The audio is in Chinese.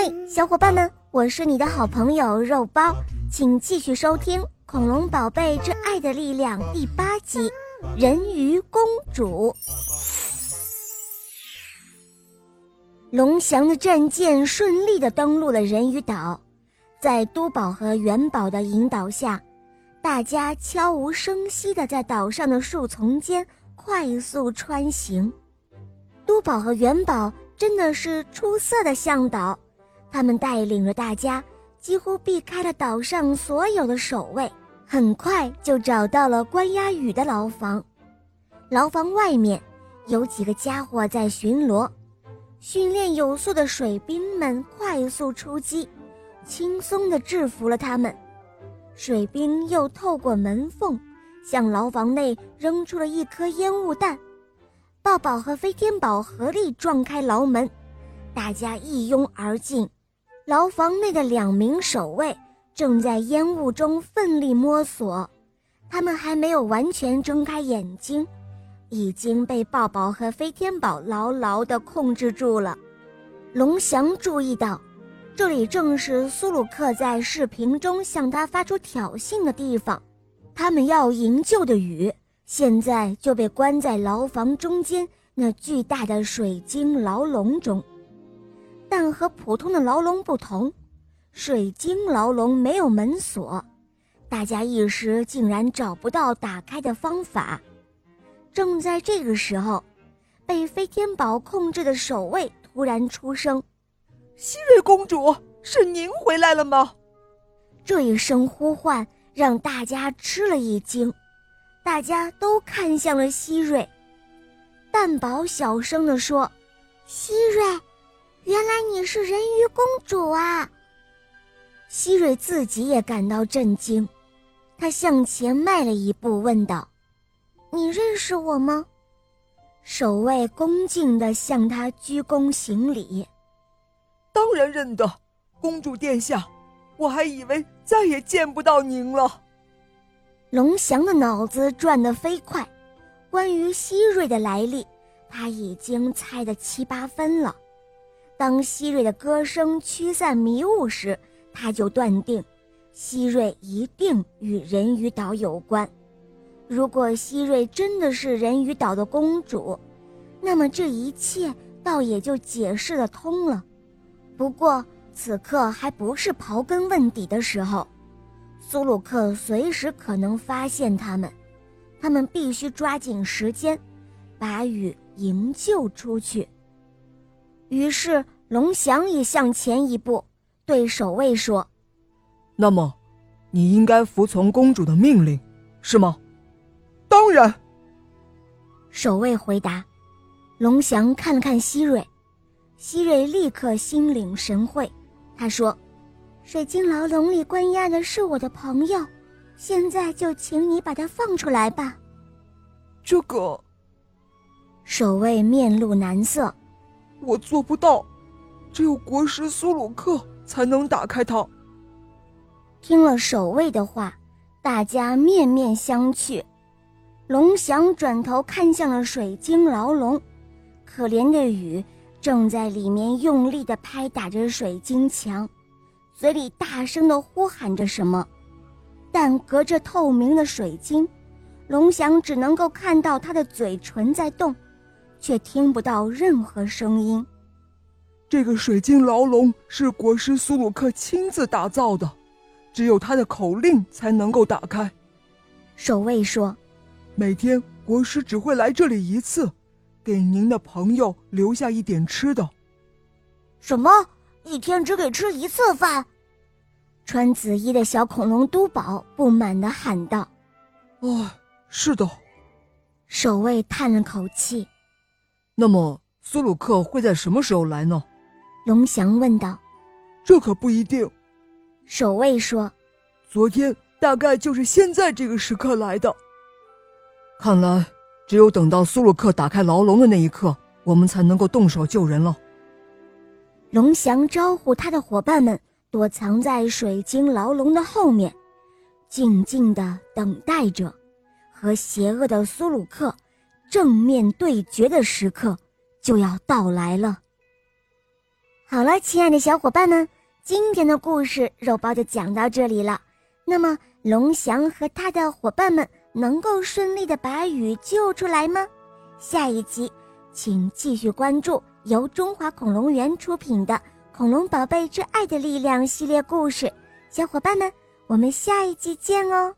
嘿，小伙伴们，我是你的好朋友肉包，请继续收听《恐龙宝贝之爱的力量》第八集《人鱼公主》。龙翔的战舰顺利的登陆了人鱼岛，在都宝和元宝的引导下，大家悄无声息的在岛上的树丛间快速穿行。都宝和元宝真的是出色的向导。他们带领着大家，几乎避开了岛上所有的守卫，很快就找到了关押羽的牢房。牢房外面有几个家伙在巡逻，训练有素的水兵们快速出击，轻松地制服了他们。水兵又透过门缝向牢房内扔出了一颗烟雾弹，抱抱和飞天宝合力撞开牢门，大家一拥而进。牢房内的两名守卫正在烟雾中奋力摸索，他们还没有完全睁开眼睛，已经被抱抱和飞天宝牢牢地控制住了。龙翔注意到，这里正是苏鲁克在视频中向他发出挑衅的地方。他们要营救的雨，现在就被关在牢房中间那巨大的水晶牢笼中。但和普通的牢笼不同，水晶牢笼没有门锁，大家一时竟然找不到打开的方法。正在这个时候，被飞天宝控制的守卫突然出声：“希瑞公主，是您回来了吗？”这一声呼唤让大家吃了一惊，大家都看向了希瑞。蛋宝小声地说：“希瑞。”原来你是人鱼公主啊！希瑞自己也感到震惊，他向前迈了一步，问道：“你认识我吗？”守卫恭敬地向他鞠躬行礼：“当然认得，公主殿下，我还以为再也见不到您了。”龙翔的脑子转得飞快，关于希瑞的来历，他已经猜得七八分了。当希瑞的歌声驱散迷雾时，他就断定，希瑞一定与人鱼岛有关。如果希瑞真的是人鱼岛的公主，那么这一切倒也就解释得通了。不过此刻还不是刨根问底的时候，苏鲁克随时可能发现他们，他们必须抓紧时间，把雨营救出去。于是，龙翔也向前一步，对守卫说：“那么，你应该服从公主的命令，是吗？”“当然。”守卫回答。龙翔看了看希瑞，希瑞立刻心领神会。他说：“水晶牢笼里关押的是我的朋友，现在就请你把他放出来吧。”这个。守卫面露难色。我做不到，只有国师苏鲁克才能打开它。听了守卫的话，大家面面相觑。龙翔转头看向了水晶牢笼，可怜的雨正在里面用力地拍打着水晶墙，嘴里大声地呼喊着什么，但隔着透明的水晶，龙翔只能够看到他的嘴唇在动。却听不到任何声音。这个水晶牢笼是国师苏鲁克亲自打造的，只有他的口令才能够打开。守卫说：“每天国师只会来这里一次，给您的朋友留下一点吃的。”什么？一天只给吃一次饭？穿紫衣的小恐龙都宝不满地喊道：“哦，是的。”守卫叹了口气。那么苏鲁克会在什么时候来呢？龙翔问道。这可不一定。守卫说：“昨天大概就是现在这个时刻来的。看来，只有等到苏鲁克打开牢笼的那一刻，我们才能够动手救人了。”龙翔招呼他的伙伴们躲藏在水晶牢笼的后面，静静的等待着和邪恶的苏鲁克。正面对决的时刻就要到来了。好了，亲爱的小伙伴们，今天的故事肉包就讲到这里了。那么，龙翔和他的伙伴们能够顺利的把雨救出来吗？下一集，请继续关注由中华恐龙园出品的《恐龙宝贝之爱的力量》系列故事。小伙伴们，我们下一集见哦！